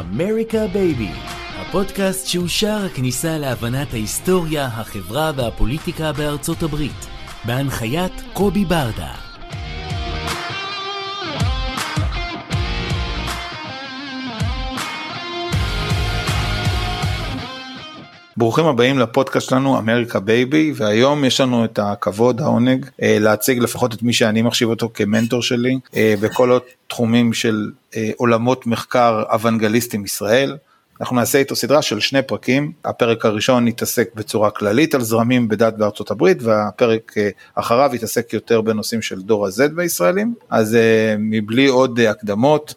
אמריקה בייבי, הפודקאסט שהוא שער הכניסה להבנת ההיסטוריה, החברה והפוליטיקה בארצות הברית, בהנחיית קובי ברדה. ברוכים הבאים לפודקאסט שלנו אמריקה בייבי והיום יש לנו את הכבוד העונג אה, להציג לפחות את מי שאני מחשיב אותו כמנטור שלי אה, בכל התחומים של אה, עולמות מחקר אוונגליסטים ישראל. אנחנו נעשה איתו סדרה של שני פרקים, הפרק הראשון יתעסק בצורה כללית על זרמים בדת בארצות הברית והפרק אחריו יתעסק יותר בנושאים של דור ה-Z בישראלים, אז מבלי עוד הקדמות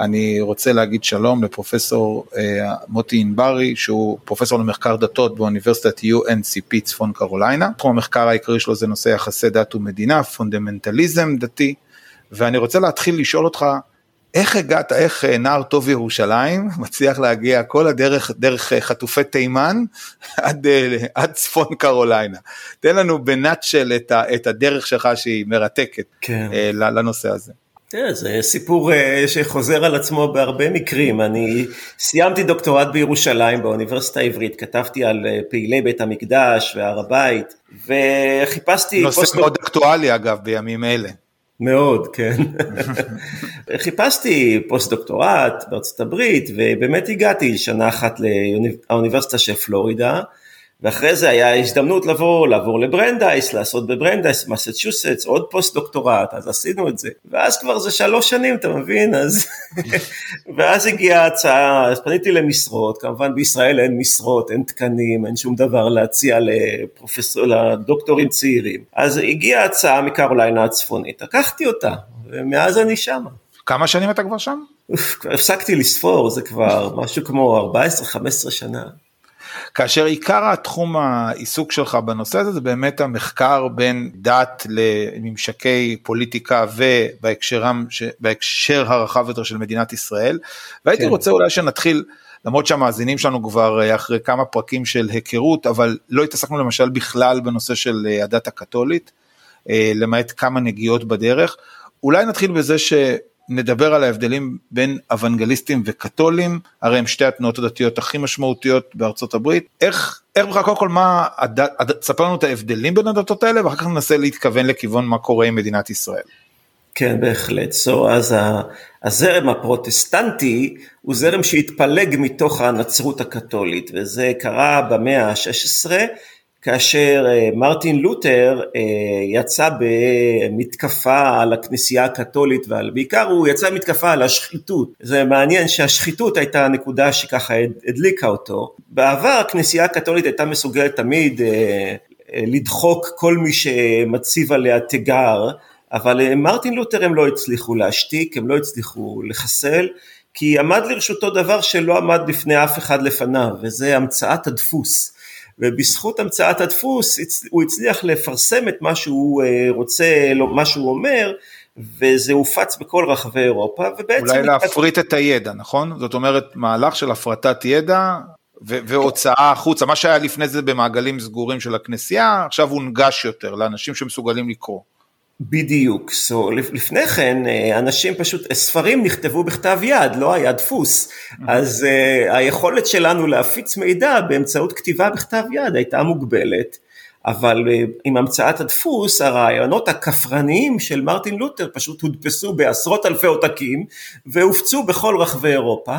אני רוצה להגיד שלום לפרופסור אה, מוטי ענברי, שהוא פרופסור למחקר דתות באוניברסיטת UNCP צפון קרוליינה. תחום המחקר העיקרי שלו זה נושא יחסי דת ומדינה, פונדמנטליזם דתי, ואני רוצה להתחיל לשאול אותך, איך הגעת, איך אה, נער טוב ירושלים מצליח להגיע כל הדרך, דרך אה, חטופי תימן עד, אה, עד צפון קרוליינה. תן לנו בנאטשל את, את הדרך שלך שהיא מרתקת כן. לנושא הזה. תראה, זה סיפור אה, שחוזר על עצמו בהרבה מקרים. אני סיימתי דוקטורט בירושלים באוניברסיטה העברית, כתבתי על אה, פעילי בית המקדש והר הבית, וחיפשתי... נושא פוסט... מאוד אקטואלי אגב בימים אלה. מאוד, כן. חיפשתי פוסט דוקטורט בארצות הברית, ובאמת הגעתי שנה אחת לאוניברסיטה של פלורידה. ואחרי זה היה הזדמנות לבוא, לעבור לברנדייס, לעשות בברנדייס, מסצ'וסטס, עוד פוסט דוקטורט, אז עשינו את זה. ואז כבר זה שלוש שנים, אתה מבין? אז... ואז הגיעה ההצעה, אז פניתי למשרות, כמובן בישראל אין משרות, אין תקנים, אין שום דבר להציע לפרופסור, לדוקטורים צעירים. אז הגיעה הצעה מקרוליינה הצפונית, לקחתי אותה, ומאז אני שמה. כמה שנים אתה כבר שם? הפסקתי לספור, זה כבר משהו כמו 14-15 שנה. כאשר עיקר התחום העיסוק שלך בנושא הזה זה באמת המחקר בין דת לממשקי פוליטיקה ובהקשר הרחב יותר של מדינת ישראל והייתי כן. רוצה אולי שנתחיל למרות שהמאזינים שלנו כבר אה, אחרי כמה פרקים של היכרות אבל לא התעסקנו למשל בכלל בנושא של אה, הדת הקתולית אה, למעט כמה נגיעות בדרך אולי נתחיל בזה ש... נדבר על ההבדלים בין אוונגליסטים וקתולים, הרי הם שתי התנועות הדתיות הכי משמעותיות בארצות הברית. איך, איך בכלל, קודם כל, מה, הדת, ספר לנו את ההבדלים בין הדתות האלה, ואחר כך ננסה להתכוון לכיוון מה קורה עם מדינת ישראל. כן, בהחלט. So, אז הזרם הפרוטסטנטי הוא זרם שהתפלג מתוך הנצרות הקתולית, וזה קרה במאה ה-16. כאשר אה, מרטין לותר אה, יצא במתקפה על הכנסייה הקתולית ובעיקר הוא יצא במתקפה על השחיתות. זה מעניין שהשחיתות הייתה הנקודה שככה הדליקה אותו. בעבר הכנסייה הקתולית הייתה מסוגלת תמיד אה, לדחוק כל מי שמציב עליה תיגר, אבל מרטין לותר הם לא הצליחו להשתיק, הם לא הצליחו לחסל, כי עמד לרשותו דבר שלא עמד בפני אף אחד לפניו, וזה המצאת הדפוס. ובזכות המצאת הדפוס הוא הצליח לפרסם את מה שהוא אה, רוצה, מה שהוא אומר, וזה הופץ בכל רחבי אירופה, ובעצם... אולי להפריט את הידע, נכון? זאת אומרת, מהלך של הפרטת ידע והוצאה החוצה, מה שהיה לפני זה במעגלים סגורים של הכנסייה, עכשיו הונגש יותר לאנשים שמסוגלים לקרוא. בדיוק, so, לפני כן אה, אנשים פשוט, ספרים נכתבו בכתב יד, לא היה דפוס, אז uh, היכולת שלנו להפיץ מידע באמצעות כתיבה בכתב יד הייתה מוגבלת, אבל uh, עם המצאת הדפוס הרעיונות הכפרניים של מרטין לותר פשוט הודפסו בעשרות אלפי עותקים והופצו בכל רחבי אירופה,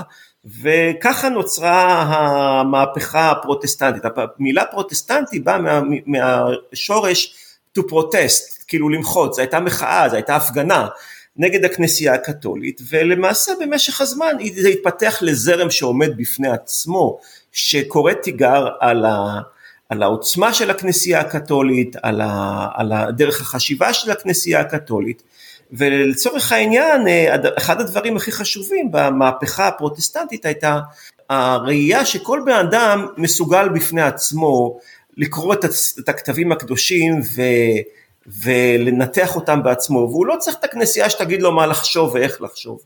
וככה נוצרה המהפכה הפרוטסטנטית, המילה פרוטסטנטי באה מה, מהשורש to protest, כאילו למחות, זו הייתה מחאה, זו הייתה הפגנה נגד הכנסייה הקתולית, ולמעשה במשך הזמן זה התפתח לזרם שעומד בפני עצמו, שקורא תיגר על, ה, על העוצמה של הכנסייה הקתולית, על, ה, על דרך החשיבה של הכנסייה הקתולית, ולצורך העניין, אה, אחד הדברים הכי חשובים במהפכה הפרוטסטנטית הייתה הראייה שכל בן אדם מסוגל בפני עצמו לקרוא את הכתבים הקדושים. ולנתח אותם בעצמו, והוא לא צריך את הכנסייה שתגיד לו מה לחשוב ואיך לחשוב.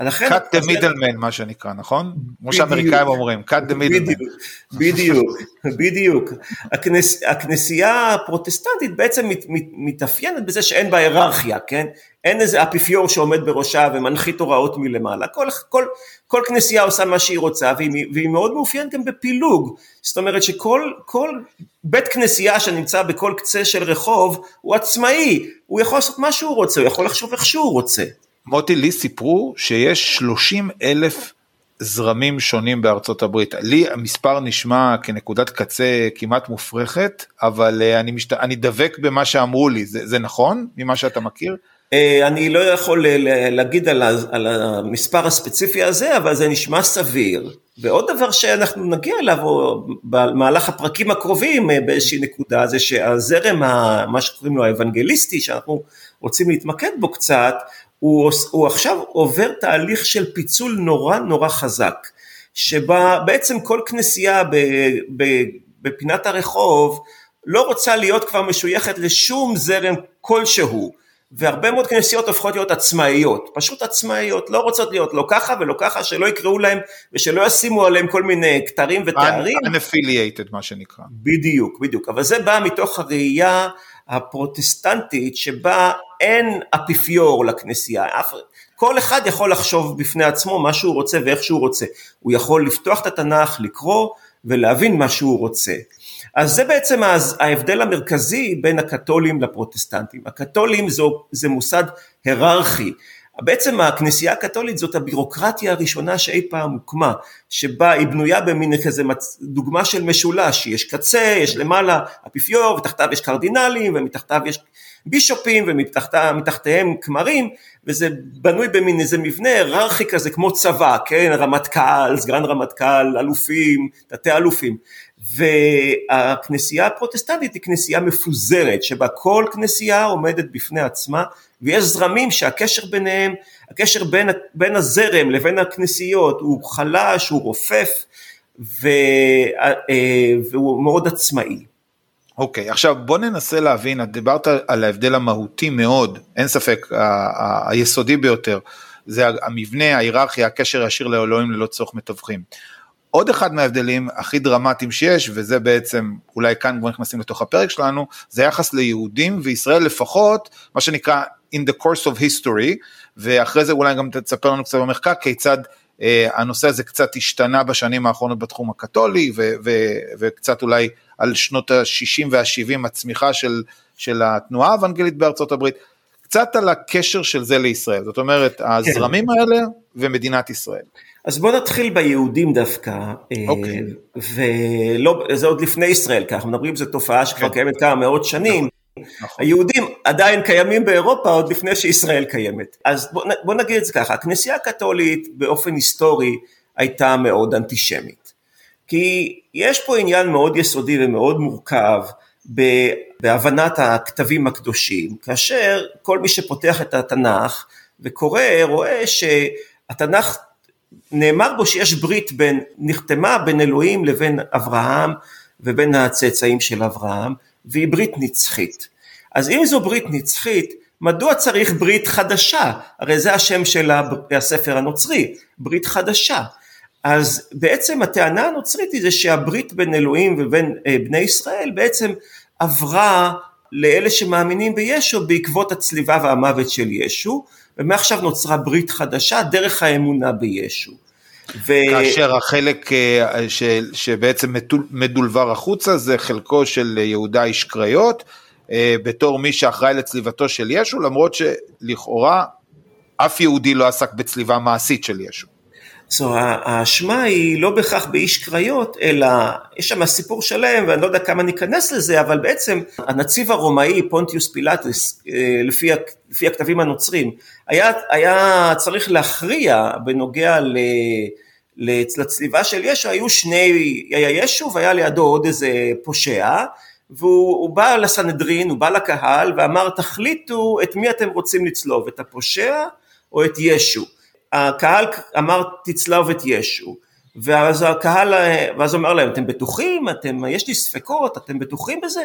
לכן, cut the middleman מה שנקרא נכון? כמו שהאמריקאים אומרים cut the middleman. בדיוק, בדיוק. הכנס, הכנסייה הפרוטסטנטית בעצם מת, מת, מתאפיינת בזה שאין בה היררכיה, כן? אין איזה אפיפיור שעומד בראשה ומנחית הוראות מלמעלה, כל, כל, כל כנסייה עושה מה שהיא רוצה והיא, והיא מאוד מאופיינת גם בפילוג, זאת אומרת שכל כל בית כנסייה שנמצא בכל קצה של רחוב הוא עצמאי, הוא יכול לעשות מה שהוא רוצה, הוא יכול לחשוב איך שהוא רוצה. מוטי, לי סיפרו שיש 30 אלף זרמים שונים בארצות הברית. לי המספר נשמע כנקודת קצה כמעט מופרכת, אבל אה, אני, משת... אני דבק במה שאמרו לי, זה, זה נכון ממה שאתה מכיר? אה, אני לא יכול אה, להגיד על המספר הספציפי הזה, אבל זה נשמע סביר. ועוד דבר שאנחנו נגיע אליו במהלך הפרקים הקרובים באיזושהי נקודה, זה שהזרם, מה שקוראים לו האוונגליסטי, שאנחנו רוצים להתמקד בו קצת, הוא, הוא עכשיו עובר תהליך של פיצול נורא נורא חזק, שבה בעצם כל כנסייה ב, ב, בפינת הרחוב לא רוצה להיות כבר משויכת לשום זרם כלשהו, והרבה מאוד כנסיות הופכות להיות עצמאיות, פשוט עצמאיות, לא רוצות להיות לא ככה ולא ככה, שלא יקראו להם ושלא ישימו עליהם כל מיני כתרים ותארים. unaffiliated מה שנקרא. בדיוק, בדיוק, אבל זה בא מתוך הראייה הפרוטסטנטית שבה אין אפיפיור לכנסייה, כל אחד יכול לחשוב בפני עצמו מה שהוא רוצה ואיך שהוא רוצה, הוא יכול לפתוח את התנ"ך, לקרוא ולהבין מה שהוא רוצה. אז זה בעצם ההבדל המרכזי בין הקתולים לפרוטסטנטים. הקתולים זו, זה מוסד היררכי, בעצם הכנסייה הקתולית זאת הבירוקרטיה הראשונה שאי פעם הוקמה, שבה היא בנויה במין כזה דוגמה של משולש, יש קצה, יש למעלה אפיפיור, ותחתיו יש קרדינלים, ומתחתיו יש בישופים, ומתחתיהם כמרים, וזה בנוי במין איזה מבנה היררכי כזה כמו צבא, כן, רמטכ"ל, סגן רמטכ"ל, אלופים, תתי אלופים. והכנסייה הפרוטסטנטית היא כנסייה מפוזרת, שבה כל כנסייה עומדת בפני עצמה, ויש זרמים שהקשר ביניהם, הקשר בין, בין הזרם לבין הכנסיות הוא חלש, הוא רופף, אה, והוא מאוד עצמאי. אוקיי, okay, עכשיו בוא ננסה להבין, את דיברת על ההבדל המהותי מאוד, אין ספק, היסודי ביותר, זה המבנה, ההיררכיה, הקשר הישיר לאלוהים ללא צורך מתווכים. עוד אחד מההבדלים הכי דרמטיים שיש, וזה בעצם, אולי כאן כבר נכנסים לתוך הפרק שלנו, זה יחס ליהודים וישראל לפחות, מה שנקרא in the course of history, ואחרי זה אולי גם תספר לנו קצת במחקר כיצד הנושא הזה קצת השתנה בשנים האחרונות בתחום הקתולי, ו- ו- וקצת אולי על שנות ה-60 וה-70 הצמיחה של, של התנועה האוונגלית בארצות הברית, קצת על הקשר של זה לישראל, זאת אומרת כן. הזרמים כן. האלה ומדינת ישראל. אז בוא נתחיל ביהודים דווקא, אה, אוקיי. וזה עוד לפני ישראל, כי אנחנו מדברים, זו תופעה שכבר כן. קיימת כמה מאות שנים, נכון. היהודים עדיין קיימים באירופה עוד לפני שישראל קיימת. אז בוא, בוא נגיד את זה ככה, הכנסייה הקתולית באופן היסטורי הייתה מאוד אנטישמית. כי יש פה עניין מאוד יסודי ומאוד מורכב בהבנת הכתבים הקדושים, כאשר כל מי שפותח את התנ"ך וקורא רואה שהתנ"ך נאמר בו שיש ברית בין, נחתמה בין אלוהים לבין אברהם ובין הצאצאים של אברהם, והיא ברית נצחית. אז אם זו ברית נצחית, מדוע צריך ברית חדשה? הרי זה השם של הספר הנוצרי, ברית חדשה. אז בעצם הטענה הנוצרית היא זה שהברית בין אלוהים ובין אה, בני ישראל בעצם עברה לאלה שמאמינים בישו בעקבות הצליבה והמוות של ישו, ומעכשיו נוצרה ברית חדשה דרך האמונה בישו. ו... כאשר החלק אה, ש... שבעצם מדולבר החוצה זה חלקו של יהודה איש קריות, אה, בתור מי שאחראי לצליבתו של ישו, למרות שלכאורה אף יהודי לא עסק בצליבה מעשית של ישו. So, האשמה היא לא בהכרח באיש קריות, אלא יש שם סיפור שלם, ואני לא יודע כמה ניכנס לזה, אבל בעצם הנציב הרומאי פונטיוס פילטס, אה, לפי, לפי הכתבים הנוצרים, היה, היה צריך להכריע בנוגע ל... לצליבה של ישו היו שני, היה ישו והיה לידו עוד איזה פושע, והוא בא לסנהדרין, הוא בא לקהל ואמר תחליטו את מי אתם רוצים לצלוב, את הפושע או את ישו. הקהל אמר תצלוב את ישו. ואז הקהל, ואז הוא אמר להם, אתם בטוחים? אתם, יש לי ספקות, אתם בטוחים בזה?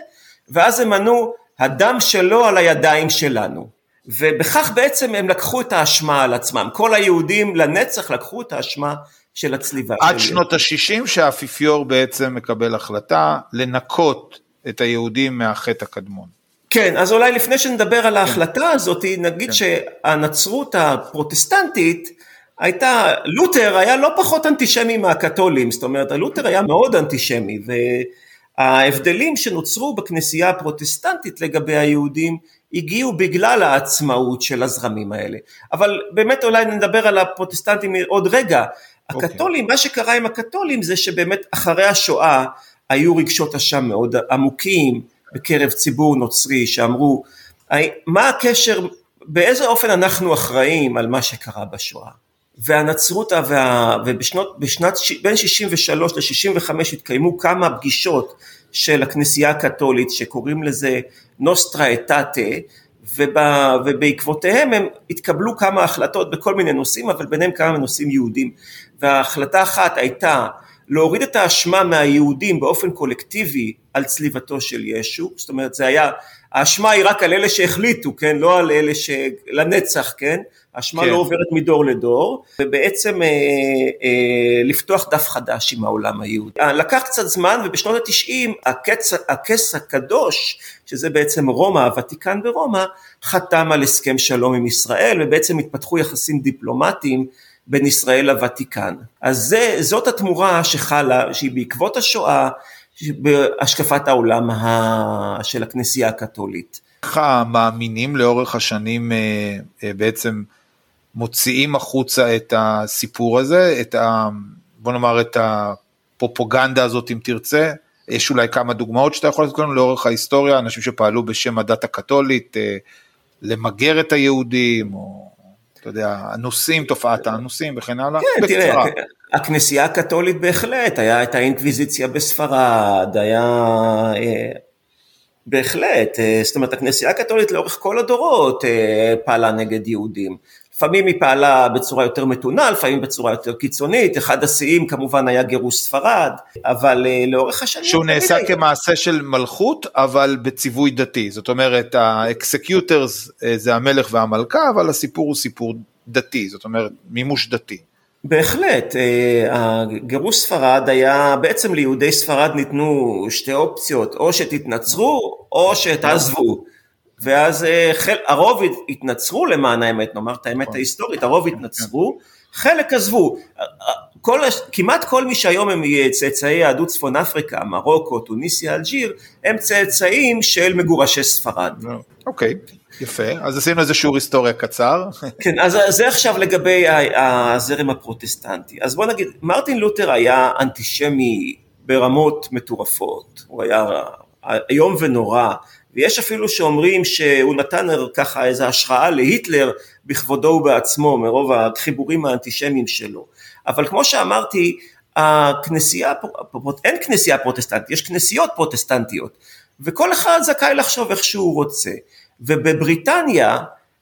ואז הם ענו, הדם שלו על הידיים שלנו. ובכך בעצם הם לקחו את האשמה על עצמם. כל היהודים לנצח לקחו את האשמה של הצליבה. עד שנות ה-60 שהאפיפיור בעצם מקבל החלטה לנקות את היהודים מהחטא הקדמון. כן, אז אולי לפני שנדבר על ההחלטה הזאת, נגיד כן. שהנצרות הפרוטסטנטית הייתה, לותר היה לא פחות אנטישמי מהקתולים, זאת אומרת, לותר היה מאוד אנטישמי, וההבדלים שנוצרו בכנסייה הפרוטסטנטית לגבי היהודים הגיעו בגלל העצמאות של הזרמים האלה. אבל באמת אולי נדבר על הפרוטסטנטים עוד רגע. אוקיי. הקתולים, okay. מה שקרה עם הקתולים זה שבאמת אחרי השואה היו רגשות אשם מאוד עמוקים בקרב ציבור נוצרי שאמרו, מה הקשר, באיזה אופן אנחנו אחראים על מה שקרה בשואה? והנצרות, וה, ובשנות, בשנת, בין 63 ל-65 התקיימו כמה פגישות של הכנסייה הקתולית שקוראים לזה נוסטרה אטאטה ובא, ובעקבותיהם הם התקבלו כמה החלטות בכל מיני נושאים אבל ביניהם כמה נושאים יהודים וההחלטה אחת הייתה להוריד את האשמה מהיהודים באופן קולקטיבי על צליבתו של ישו, זאת אומרת זה היה, האשמה היא רק על אלה שהחליטו, כן, לא על אלה שלנצח, כן, האשמה כן. לא עוברת מדור לדור, ובעצם אה, אה, לפתוח דף חדש עם העולם היהודי. אה, לקח קצת זמן ובשנות התשעים הקץ, הכס הקדוש, שזה בעצם רומא, הוותיקן ברומא, חתם על הסכם שלום עם ישראל ובעצם התפתחו יחסים דיפלומטיים בין ישראל לוותיקן. אז זה, זאת התמורה שחלה, שהיא בעקבות השואה, בהשקפת העולם של הכנסייה הקתולית. איך המאמינים לאורך השנים אה, אה, בעצם מוציאים החוצה את הסיפור הזה, את ה... בוא נאמר את הפרופוגנדה הזאת אם תרצה, יש אולי כמה דוגמאות שאתה יכול לתת לנו לאורך ההיסטוריה, אנשים שפעלו בשם הדת הקתולית, אה, למגר את היהודים, או אתה יודע, אנוסים, תופעת האנוסים וכן הלאה, כן, בקצרה. תראה, הכנסייה הקתולית בהחלט, היה את האינקוויזיציה בספרד, היה... אה, בהחלט, אה, זאת אומרת הכנסייה הקתולית לאורך כל הדורות פעלה נגד יהודים. לפעמים היא פעלה בצורה יותר מתונה, לפעמים בצורה יותר קיצונית, אחד השיאים כמובן היה גירוש ספרד, אבל אה, לאורך השנים... שהוא נעשה היה... כמעשה של מלכות, אבל בציווי דתי, זאת אומרת ה executors אה, זה המלך והמלכה, אבל הסיפור הוא סיפור דתי, זאת אומרת מימוש דתי. בהחלט, אה, גירוש ספרד היה, בעצם ליהודי ספרד ניתנו שתי אופציות, או שתתנצרו או שתעזבו. ואז אה, חל, הרוב התנצרו למען האמת, נאמר את האמת נכון. ההיסטורית, הרוב התנצרו, חלק עזבו, כל, כמעט כל מי שהיום הם צאצאי יהדות צפון אפריקה, מרוקו, טוניסיה, אלג'יר, הם צאצאים של מגורשי ספרד. אוקיי, יפה, אז עשינו איזה שיעור היסטוריה קצר. כן, אז זה עכשיו לגבי הזרם הפרוטסטנטי. אז בוא נגיד, מרטין לותר היה אנטישמי ברמות מטורפות, הוא היה איום ונורא, ויש אפילו שאומרים שהוא נתן ככה איזו השראה להיטלר בכבודו ובעצמו מרוב החיבורים האנטישמיים שלו. אבל כמו שאמרתי, הכנסייה, אין כנסייה פרוטסטנטית, יש כנסיות פרוטסטנטיות, וכל אחד זכאי לחשוב איך שהוא רוצה. ובבריטניה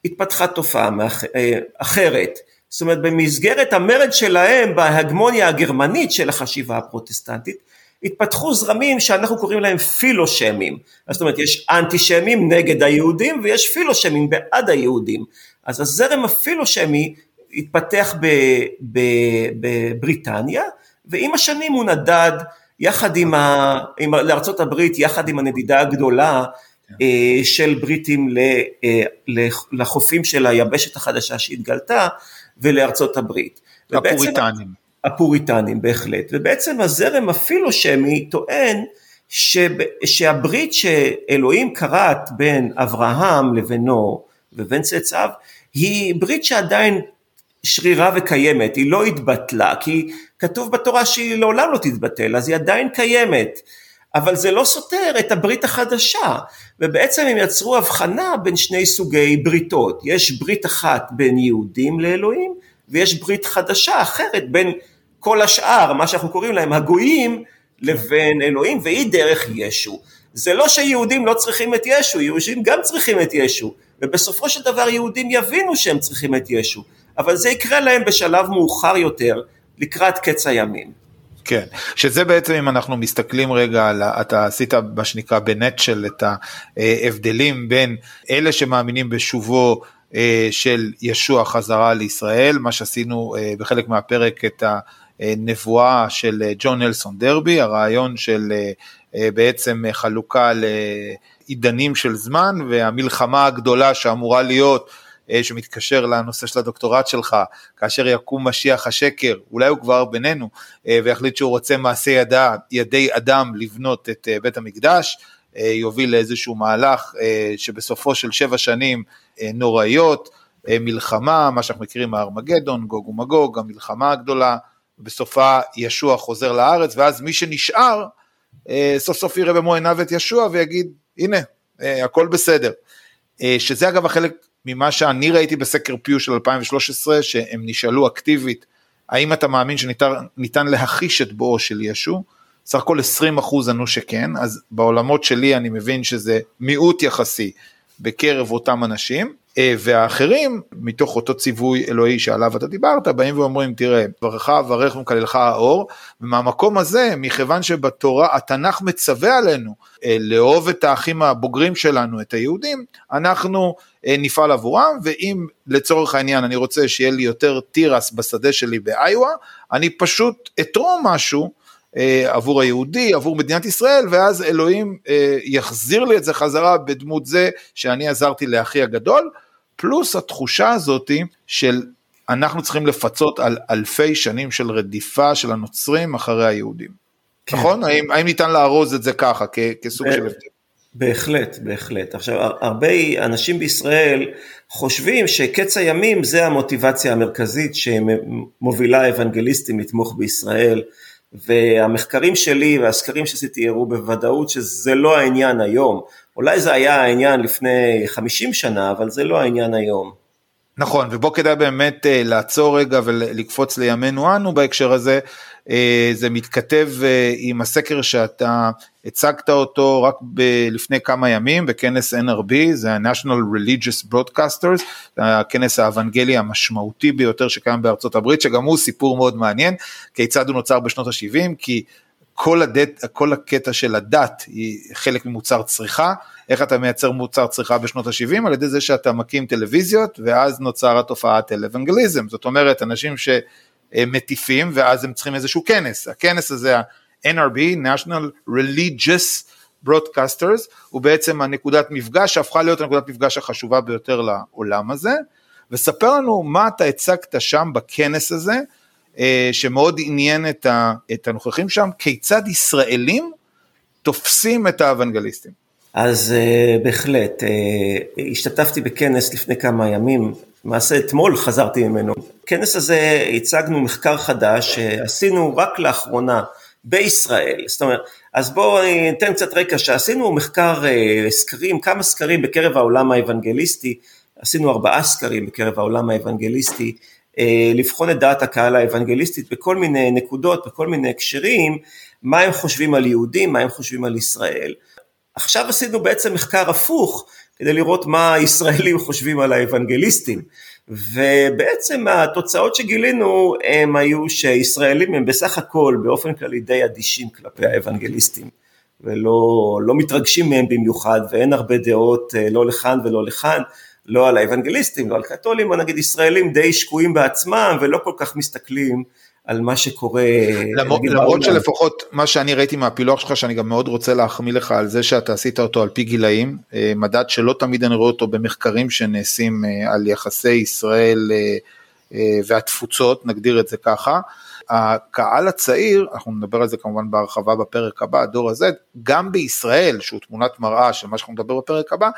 התפתחה תופעה אה, אחרת, זאת אומרת במסגרת המרד שלהם בהגמוניה הגרמנית של החשיבה הפרוטסטנטית, התפתחו זרמים שאנחנו קוראים להם פילושמים, זאת אומרת יש אנטישמים נגד היהודים ויש פילושמים בעד היהודים, אז הזרם הפילושמי התפתח בבריטניה ועם השנים הוא נדד יחד עם, ה, עם לארצות הברית, יחד עם הנדידה הגדולה אה, של בריטים אה, לחופים של היבשת החדשה שהתגלתה ולארצות הברית. הפוריטנים. הפוריטנים בהחלט, ובעצם הזרם הפילושמי טוען שב, שהברית שאלוהים כרת בין אברהם לבינו ובין צאצאיו היא ברית שעדיין שרירה וקיימת, היא לא התבטלה, כי כתוב בתורה שהיא לעולם לא תתבטל, אז היא עדיין קיימת, אבל זה לא סותר את הברית החדשה, ובעצם הם יצרו הבחנה בין שני סוגי בריתות, יש ברית אחת בין יהודים לאלוהים, ויש ברית חדשה אחרת בין כל השאר, מה שאנחנו קוראים להם הגויים, לבין אלוהים, והיא דרך ישו. זה לא שיהודים לא צריכים את ישו, יהודים גם צריכים את ישו, ובסופו של דבר יהודים יבינו שהם צריכים את ישו, אבל זה יקרה להם בשלב מאוחר יותר, לקראת קץ הימים. כן, שזה בעצם אם אנחנו מסתכלים רגע על, אתה עשית מה שנקרא בנטשל את ההבדלים בין אלה שמאמינים בשובו אה, של ישוע חזרה לישראל, מה שעשינו אה, בחלק מהפרק את הנבואה של אה, ג'ון נלסון דרבי, הרעיון של בעצם חלוקה לעידנים של זמן והמלחמה הגדולה שאמורה להיות שמתקשר לנושא של הדוקטורט שלך, כאשר יקום משיח השקר, אולי הוא כבר בינינו, ויחליט שהוא רוצה מעשה ידע, ידי אדם לבנות את בית המקדש, יוביל לאיזשהו מהלך שבסופו של שבע שנים נוראיות, מלחמה, מה שאנחנו מכירים מארמגדון, גוג ומגוג, המלחמה הגדולה, בסופה ישוע חוזר לארץ, ואז מי שנשאר, סוף סוף יראה במו עיניו את ישוע ויגיד, הנה, הכל בסדר. שזה אגב החלק ממה שאני ראיתי בסקר פיו של 2013, שהם נשאלו אקטיבית, האם אתה מאמין שניתן להכיש את בואו של ישו? סך הכל 20 אחוז ענו שכן, אז בעולמות שלי אני מבין שזה מיעוט יחסי בקרב אותם אנשים, אה, והאחרים, מתוך אותו ציווי אלוהי שעליו אתה דיברת, באים ואומרים, תראה, ברך אברך ומקללך האור, ומהמקום הזה, מכיוון שבתורה, התנ"ך מצווה עלינו אה, לאהוב את האחים הבוגרים שלנו, את היהודים, אנחנו אה, נפעל עבורם, ואם לצורך העניין אני רוצה שיהיה לי יותר תירס בשדה שלי באיווה, אני פשוט אתרום משהו אה, עבור היהודי, עבור מדינת ישראל, ואז אלוהים אה, יחזיר לי את זה חזרה בדמות זה שאני עזרתי לאחי הגדול, פלוס התחושה הזאתי של אנחנו צריכים לפצות על אלפי שנים של רדיפה של הנוצרים אחרי היהודים. כן. נכון? האם, האם ניתן לארוז את זה ככה כ, כסוג של הבדל? בהחלט, בהחלט. עכשיו, הרבה אנשים בישראל חושבים שקץ הימים זה המוטיבציה המרכזית שמובילה אוונגליסטים לתמוך בישראל. והמחקרים שלי והסקרים שעשיתי הראו בוודאות שזה לא העניין היום. אולי זה היה העניין לפני 50 שנה, אבל זה לא העניין היום. נכון, ובוא כדאי באמת אה, לעצור רגע ולקפוץ לימינו אנו בהקשר הזה. אה, זה מתכתב אה, עם הסקר שאתה הצגת אותו רק ב- לפני כמה ימים בכנס NRB, זה ה-National Religious Broadcasters, הכנס האוונגלי המשמעותי ביותר שקיים בארצות הברית, שגם הוא סיפור מאוד מעניין, כיצד הוא נוצר בשנות ה-70, כי כל, הדת, כל הקטע של הדת היא חלק ממוצר צריכה, איך אתה מייצר מוצר צריכה בשנות ה-70? על ידי זה שאתה מקים טלוויזיות, ואז נוצר התופעה טלוונגליזם, זאת אומרת אנשים ש... מטיפים ואז הם צריכים איזשהו כנס, הכנס הזה ה-NRB, National Religious Broadcasters, הוא בעצם הנקודת מפגש שהפכה להיות הנקודת מפגש החשובה ביותר לעולם הזה, וספר לנו מה אתה הצגת שם בכנס הזה, אה, שמאוד עניין את, הנוכחים שם, כיצד ישראלים תופסים את האוונגליסטים. אז uh, בהחלט, השתתפתי בכנס לפני כמה ימים, למעשה אתמול חזרתי ממנו. בכנס הזה הצגנו מחקר חדש שעשינו רק לאחרונה בישראל, זאת אומרת, אז בואו אני אתן קצת רקע, שעשינו מחקר, uh, סקרים, כמה סקרים בקרב העולם האוונגליסטי, עשינו ארבעה סקרים בקרב העולם האוונגליסטי, uh, לבחון את דעת הקהל האוונגליסטית בכל מיני נקודות, בכל מיני הקשרים, מה הם חושבים על יהודים, מה הם חושבים על ישראל. עכשיו עשינו בעצם מחקר הפוך כדי לראות מה הישראלים חושבים על האוונגליסטים. ובעצם התוצאות שגילינו הם היו שישראלים הם בסך הכל באופן כללי די אדישים כלפי האוונגליסטים. ולא לא מתרגשים מהם במיוחד ואין הרבה דעות אה, לא לכאן ולא לכאן לא על האוונגליסטים, לא על קתולים, נגיד ישראלים די שקועים בעצמם ולא כל כך מסתכלים על מה שקורה. למרות, למרות שלפחות מה שאני ראיתי מהפילוח שלך, שאני גם מאוד רוצה להחמיא לך על זה שאתה עשית אותו על פי גילאים, אה, מדד שלא תמיד אני רואה אותו במחקרים שנעשים אה, על יחסי ישראל אה, והתפוצות, נגדיר את זה ככה. הקהל הצעיר, אנחנו נדבר על זה כמובן בהרחבה בפרק הבא, הדור הזה, גם בישראל, שהוא תמונת מראה של מה שאנחנו נדבר בפרק הבא,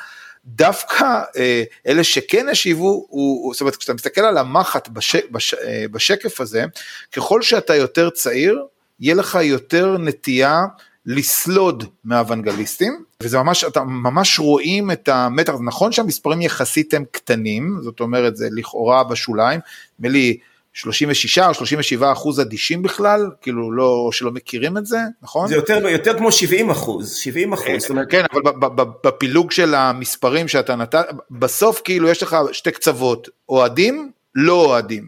דווקא אה, אלה שכן השיבו, הוא, זאת אומרת כשאתה מסתכל על המחט בש, בש, אה, בשקף הזה, ככל שאתה יותר צעיר, יהיה לך יותר נטייה לסלוד מהאוונגליסטים, וזה ממש, אתה ממש רואים את המתח, נכון שהמספרים יחסית הם קטנים, זאת אומרת זה לכאורה בשוליים, נדמה לי 36 או 37 אחוז אדישים בכלל, כאילו לא, שלא מכירים את זה, נכון? זה יותר, יותר כמו 70 אחוז, 70 אחוז. זאת אומרת... כן, אבל בפילוג של המספרים שאתה נתת, בסוף כאילו יש לך שתי קצוות, אוהדים, לא אוהדים.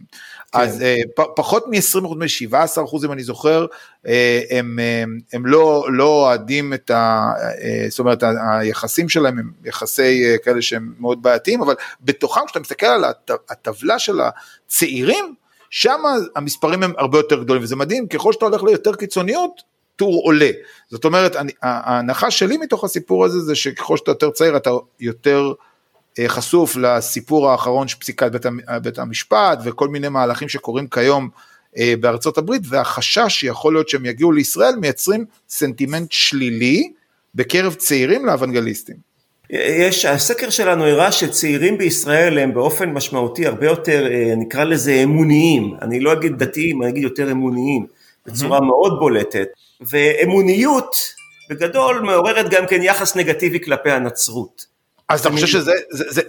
כן. אז uh, פחות מ-20 אחוז, מ-17 אחוז אם אני זוכר, uh, הם, הם, הם לא, לא אוהדים את ה... Uh, זאת אומרת, היחסים שלהם הם יחסי uh, כאלה שהם מאוד בעייתיים, אבל בתוכם, כשאתה מסתכל על הטבלה של הצעירים, שם המספרים הם הרבה יותר גדולים, וזה מדהים, ככל שאתה הולך ליותר קיצוניות, טור עולה. זאת אומרת, אני, ההנחה שלי מתוך הסיפור הזה, זה שככל שאתה יותר צעיר, אתה יותר... אה, חשוף לסיפור האחרון של פסיקת בית, בית המשפט וכל מיני מהלכים שקורים כיום אה, בארצות הברית והחשש שיכול להיות שהם יגיעו לישראל מייצרים סנטימנט שלילי בקרב צעירים לאוונגליסטים. יש, הסקר שלנו הראה שצעירים בישראל הם באופן משמעותי הרבה יותר, אה, נקרא לזה אמוניים, אני לא אגיד דתיים, אני אגיד יותר אמוניים, בצורה מאוד בולטת, ואמוניות בגדול מעוררת גם כן יחס נגטיבי כלפי הנצרות. אז אתה חושב שזה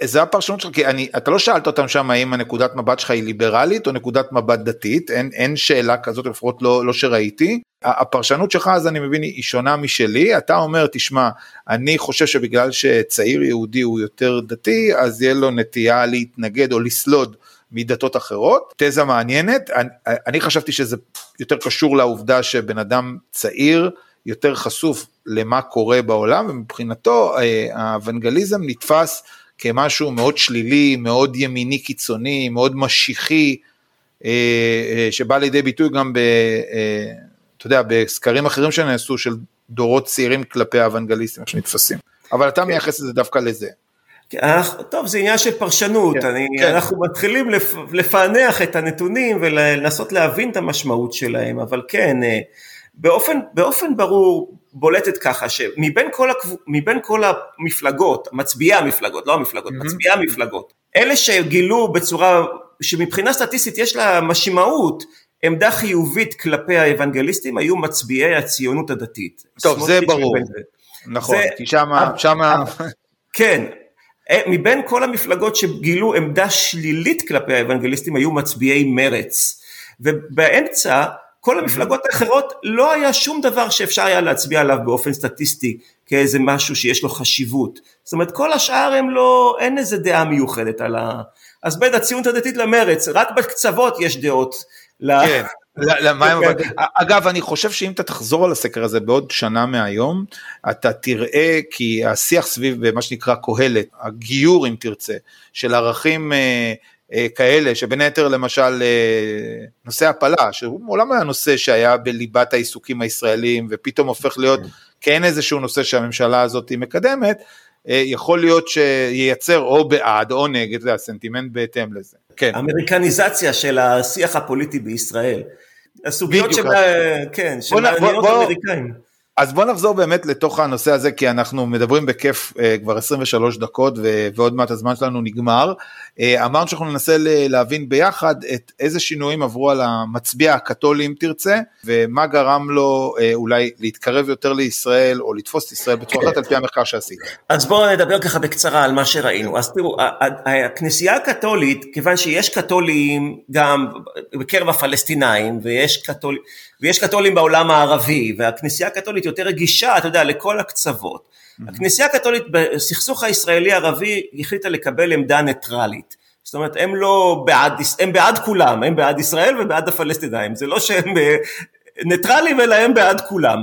זה, הפרשנות שלך? כי אני, אתה לא שאלת אותם שם האם הנקודת מבט שלך היא ליברלית או נקודת מבט דתית, אין, אין שאלה כזאת לפחות לא, לא שראיתי. הפרשנות שלך אז אני מבין היא שונה משלי, אתה אומר תשמע אני חושב שבגלל שצעיר יהודי הוא יותר דתי אז יהיה לו נטייה להתנגד או לסלוד מדתות אחרות, תזה מעניינת, אני, אני חשבתי שזה יותר קשור לעובדה שבן אדם צעיר יותר חשוף למה קורה בעולם, ומבחינתו אה, האוונגליזם נתפס כמשהו מאוד שלילי, מאוד ימיני קיצוני, מאוד משיחי, אה, אה, שבא לידי ביטוי גם ב... אתה יודע, בסקרים אחרים שנעשו של דורות צעירים כלפי האוונגליסטים, איך שנתפסים. אבל אתה מייחס את זה דווקא לזה. טוב, זה עניין של פרשנות, כן, אני, כן. אנחנו מתחילים לפ, לפענח את הנתונים ולנסות להבין את המשמעות שלהם, אבל כן, באופן, באופן ברור בולטת ככה שמבין כל, הקב... כל המפלגות, מצביעי המפלגות, לא המפלגות, mm-hmm. מצביעי המפלגות, אלה שגילו בצורה שמבחינה סטטיסטית יש לה משמעות עמדה חיובית כלפי האוונגליסטים היו מצביעי הציונות הדתית. טוב זה ברור, נכון, זה, כי שמה, שמה... כן, אה, מבין כל המפלגות שגילו עמדה שלילית כלפי האוונגליסטים היו מצביעי מרץ ובאמצע כל המפלגות האחרות לא היה שום דבר שאפשר היה להצביע עליו באופן סטטיסטי כאיזה משהו שיש לו חשיבות. זאת אומרת כל השאר הם לא, אין איזה דעה מיוחדת על ה... אז בין הציונות הדתית למרץ, רק בקצוות יש דעות. כן. למה הם... אגב אני חושב שאם אתה תחזור על הסקר הזה בעוד שנה מהיום אתה תראה כי השיח סביב מה שנקרא קהלת הגיור אם תרצה של ערכים אה, כאלה שבין היתר למשל אה, נושא הפלה שהוא מעולם היה נושא שהיה בליבת העיסוקים הישראלים ופתאום הופך להיות כן, כן איזשהו נושא שהממשלה הזאת מקדמת אה, יכול להיות שייצר או בעד או נגד, זה הסנטימנט בהתאם לזה. כן. אמריקניזציה של השיח הפוליטי בישראל. הסוגיות שבה, כן, שמעניינות אמריקאים. אז בוא נחזור באמת לתוך הנושא הזה כי אנחנו מדברים בכיף כבר 23 דקות ועוד מעט הזמן שלנו נגמר. Uh, אמרנו שאנחנו ננסה להבין ביחד את איזה שינויים עברו על המצביע הקתולי אם תרצה ומה גרם לו uh, אולי להתקרב יותר לישראל או לתפוס את ישראל בצורה אחת על פי המחקר שעשית. אז בואו נדבר ככה בקצרה על מה שראינו. אז תראו, הכנסייה הקתולית, כיוון שיש קתולים גם בקרב הפלסטינאים ויש קתולים ויש קתולים בעולם הערבי, והכנסייה הקתולית יותר רגישה, אתה יודע, לכל הקצוות. הכנסייה הקתולית בסכסוך הישראלי-ערבי החליטה לקבל עמדה ניטרלית. זאת אומרת, הם לא בעד, הם בעד כולם, הם בעד ישראל ובעד הפלסטינאים, זה לא שהם אה, ניטרלים אלא הם בעד כולם.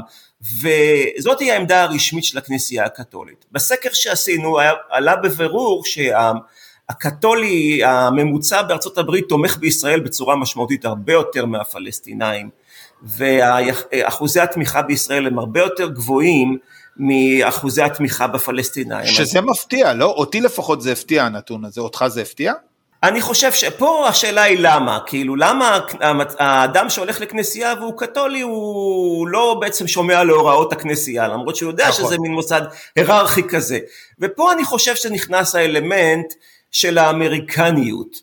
וזאת היא העמדה הרשמית של הכנסייה הקתולית. בסקר שעשינו עלה בבירור שהקתולי הממוצע בארצות הברית תומך בישראל בצורה משמעותית הרבה יותר מהפלסטינאים. ואחוזי התמיכה בישראל הם הרבה יותר גבוהים מאחוזי התמיכה בפלסטינאים. שזה אז... מפתיע, לא? אותי לפחות זה הפתיע הנתון הזה, אותך זה הפתיע? אני חושב שפה השאלה היא למה, כאילו למה האדם שהולך לכנסייה והוא קתולי הוא לא בעצם שומע להוראות הכנסייה למרות שהוא יודע נכון. שזה מין מוסד היררכי כזה ופה אני חושב שנכנס האלמנט של האמריקניות.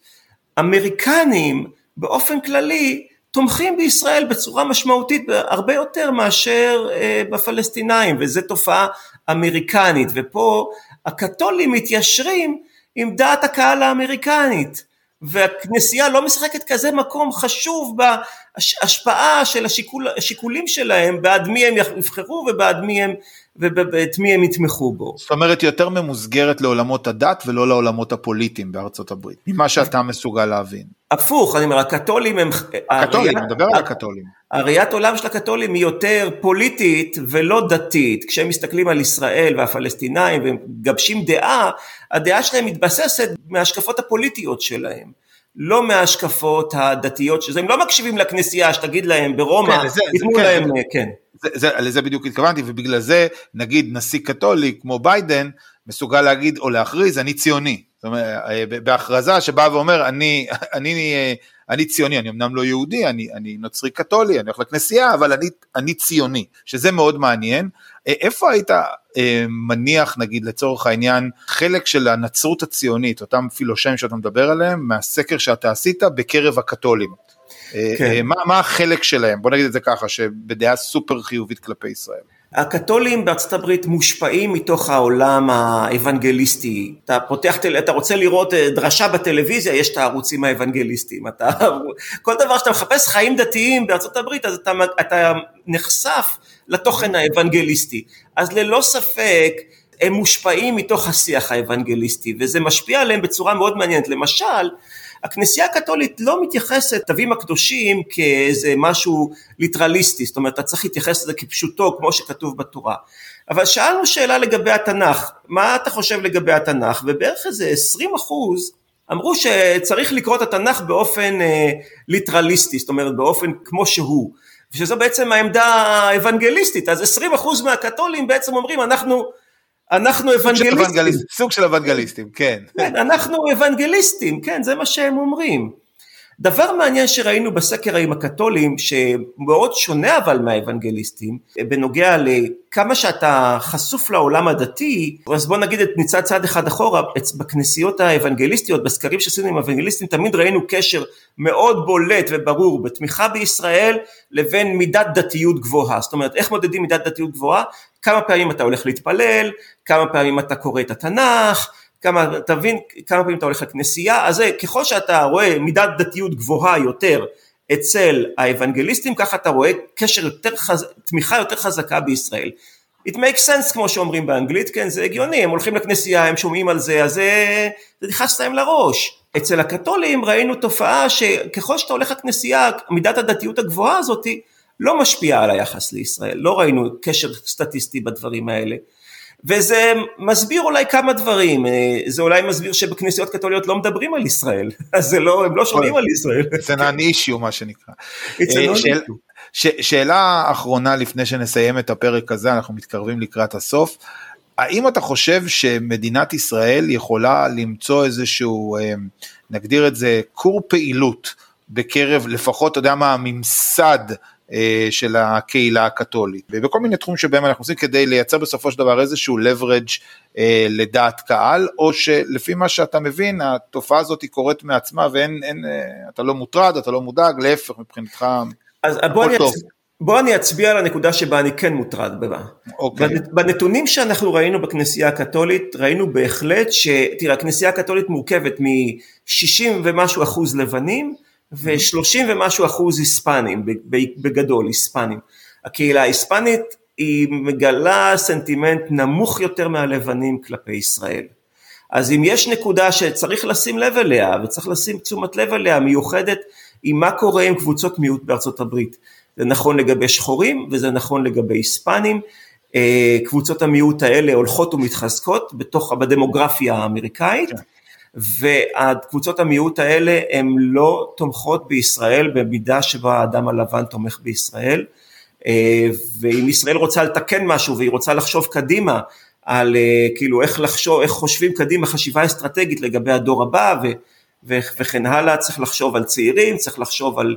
אמריקנים באופן כללי תומכים בישראל בצורה משמעותית הרבה יותר מאשר אה, בפלסטינאים וזו תופעה אמריקנית. ופה הקתולים מתיישרים עם דעת הקהל האמריקנית והכנסייה לא משחקת כזה מקום חשוב בהשפעה של השיקול, השיקולים שלהם בעד מי הם יבחרו ובעד מי הם ואת מי הם יתמכו בו. זאת אומרת יותר ממוסגרת לעולמות הדת ולא לעולמות הפוליטיים בארצות הברית, ממה שאתה מסוגל להבין. הפוך, אני אומר, הקתולים הם... הקתולים, אני מדבר על הקתולים. הראיית עולם של הקתולים היא יותר פוליטית ולא דתית. כשהם מסתכלים על ישראל והפלסטינאים ומגבשים דעה, הדעה שלהם מתבססת מההשקפות הפוליטיות שלהם. לא מההשקפות הדתיות, שזה הם לא מקשיבים לכנסייה שתגיד להם ברומא, כן, ייתנו כן, להם, זה, כן. זה, זה, לזה בדיוק התכוונתי, ובגלל זה נגיד נשיא קתולי כמו ביידן מסוגל להגיד או להכריז אני ציוני. זאת אומרת, אה, בהכרזה שבאה ואומר אני, אני, אני ציוני, אני אמנם לא יהודי, אני, אני נוצרי קתולי, אני הולך לכנסייה, אבל אני, אני ציוני, שזה מאוד מעניין. אה, איפה היית אה, מניח, נגיד לצורך העניין, חלק של הנצרות הציונית, אותם פילושיים שאתה מדבר עליהם, מהסקר שאתה עשית בקרב הקתולים? כן. מה, מה החלק שלהם, בוא נגיד את זה ככה, שבדעה סופר חיובית כלפי ישראל. הקתולים בארצות הברית מושפעים מתוך העולם האוונגליסטי. אתה פותח, אתה רוצה לראות אה, דרשה בטלוויזיה, יש את הערוצים האוונגליסטיים. אתה, כל דבר שאתה מחפש חיים דתיים בארצות הברית, אז אתה, אתה נחשף לתוכן האוונגליסטי. אז ללא ספק, הם מושפעים מתוך השיח האוונגליסטי, וזה משפיע עליהם בצורה מאוד מעניינת. למשל, הכנסייה הקתולית לא מתייחסת תווים הקדושים כאיזה משהו ליטרליסטי, זאת אומרת אתה צריך להתייחס לזה כפשוטו כמו שכתוב בתורה. אבל שאלנו שאלה לגבי התנ"ך, מה אתה חושב לגבי התנ"ך? ובערך איזה 20 אחוז אמרו שצריך לקרוא את התנ"ך באופן אה, ליטרליסטי, זאת אומרת באופן כמו שהוא, ושזו בעצם העמדה האוונגליסטית, אז 20% אחוז מהקתולים בעצם אומרים אנחנו אנחנו אוונגליסטים. סוג של אוונגליסטים, כן. כן, אנחנו אוונגליסטים, כן, זה מה שהם אומרים. דבר מעניין שראינו בסקר עם הקתולים, שמאוד שונה אבל מהאוונגליסטים, בנוגע לכמה שאתה חשוף לעולם הדתי, אז בוא נגיד את נצעד צעד אחד אחורה, בכנסיות האוונגליסטיות, בסקרים שעשינו עם האוונגליסטים, תמיד ראינו קשר מאוד בולט וברור בתמיכה בישראל לבין מידת דתיות גבוהה. זאת אומרת, איך מודדים מידת דתיות גבוהה? כמה פעמים אתה הולך להתפלל, כמה פעמים אתה קורא את התנ"ך, כמה, תבין כמה פעמים אתה הולך לכנסייה, אז זה ככל שאתה רואה מידת דתיות גבוהה יותר אצל האוונגליסטים, ככה אתה רואה קשר יותר חז... תמיכה יותר חזקה בישראל. It makes sense כמו שאומרים באנגלית, כן זה הגיוני, הם הולכים לכנסייה, הם שומעים על זה, אז זה, נכנס להם לראש. אצל הקתולים ראינו תופעה שככל שאתה הולך לכנסייה, מידת הדתיות הגבוהה הזאתי לא משפיעה על היחס לישראל, לא ראינו קשר סטטיסטי בדברים האלה. וזה מסביר אולי כמה דברים, אה, זה אולי מסביר שבכנסיות קתוליות לא מדברים על ישראל, אז זה לא, הם לא שומעים על ישראל. זה non מה שנקרא. אה, שאלה אחרונה לפני שנסיים את הפרק הזה, אנחנו מתקרבים לקראת הסוף. האם אתה חושב שמדינת ישראל יכולה למצוא איזשהו, אה, נגדיר את זה, כור פעילות בקרב לפחות, אתה יודע מה, הממסד של הקהילה הקתולית ובכל מיני תחומים שבהם אנחנו עושים כדי לייצר בסופו של דבר איזשהו leverage אה, לדעת קהל או שלפי מה שאתה מבין התופעה הזאת היא קורית מעצמה ואין, אין, אה, אתה לא מוטרד, אתה לא מודאג, להפך מבחינתך אז בוא אני, טוב. בוא אני אצביע על הנקודה שבה אני כן מוטרד בה. אוקיי. בנתונים שאנחנו ראינו בכנסייה הקתולית, ראינו בהחלט ש... תראה, הכנסייה הקתולית מורכבת מ-60 ומשהו אחוז לבנים, ושלושים ומשהו אחוז היספנים, בגדול היספנים. הקהילה ההיספנית היא מגלה סנטימנט נמוך יותר מהלבנים כלפי ישראל. אז אם יש נקודה שצריך לשים לב אליה וצריך לשים תשומת לב אליה מיוחדת עם מה קורה עם קבוצות מיעוט בארצות הברית. זה נכון לגבי שחורים וזה נכון לגבי היספנים. אה, קבוצות המיעוט האלה הולכות ומתחזקות בתוך, בדמוגרפיה האמריקאית. כן. והקבוצות המיעוט האלה הן לא תומכות בישראל במידה שבה האדם הלבן תומך בישראל אה, ואם ישראל רוצה לתקן משהו והיא רוצה לחשוב קדימה על אה, כאילו איך לחשוב, איך חושבים קדימה חשיבה אסטרטגית לגבי הדור הבא ו, וכן הלאה, צריך לחשוב על צעירים, צריך לחשוב על,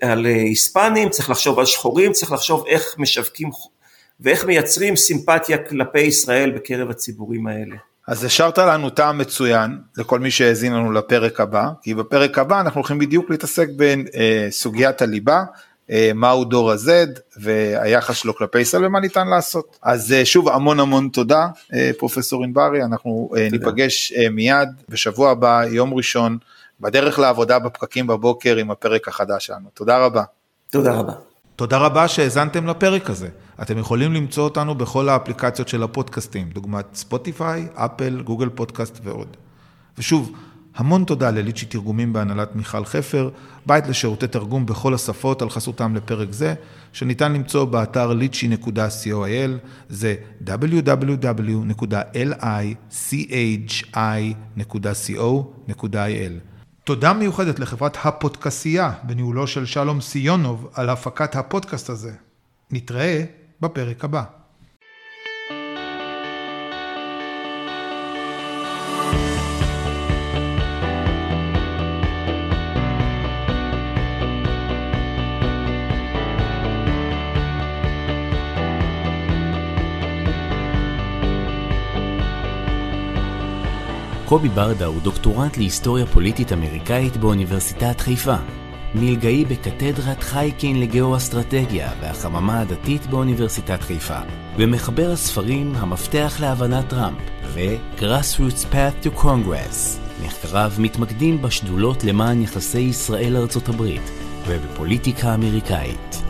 על אה, היספנים, צריך לחשוב על שחורים, צריך לחשוב איך משווקים ואיך מייצרים סימפתיה כלפי ישראל בקרב הציבורים האלה. אז השארת לנו טעם מצוין לכל מי שהאזין לנו לפרק הבא, כי בפרק הבא אנחנו הולכים בדיוק להתעסק בסוגיית אה, הליבה, אה, מהו דור ה-Z והיחס שלו כלפי ישראל ומה ניתן לעשות. אז אה, שוב המון המון תודה אה, פרופסור ענברי, אנחנו אה, תודה. ניפגש אה, מיד בשבוע הבא, יום ראשון, בדרך לעבודה בפקקים בבוקר עם הפרק החדש שלנו. תודה רבה. תודה רבה. תודה רבה שהאזנתם לפרק הזה. אתם יכולים למצוא אותנו בכל האפליקציות של הפודקאסטים, דוגמת ספוטיפיי, אפל, גוגל פודקאסט ועוד. ושוב, המון תודה לליצ'י תרגומים בהנהלת מיכל חפר, בית לשירותי תרגום בכל השפות על חסותם לפרק זה, שניתן למצוא באתר lichy.coil, זה www.lichi.co.il. תודה מיוחדת לחברת הפודקסייה בניהולו של שלום סיונוב על הפקת הפודקאסט הזה. נתראה בפרק הבא. קובי ברדה הוא דוקטורנט להיסטוריה פוליטית אמריקאית באוניברסיטת חיפה. מלגאי בקתדרת חייקין לגאו-אסטרטגיה והחממה הדתית באוניברסיטת חיפה, ומחבר הספרים המפתח להבנת טראמפ ו-Grassroots Path to Congress. מחקריו מתמקדים בשדולות למען יחסי ישראל-ארצות הברית ובפוליטיקה אמריקאית.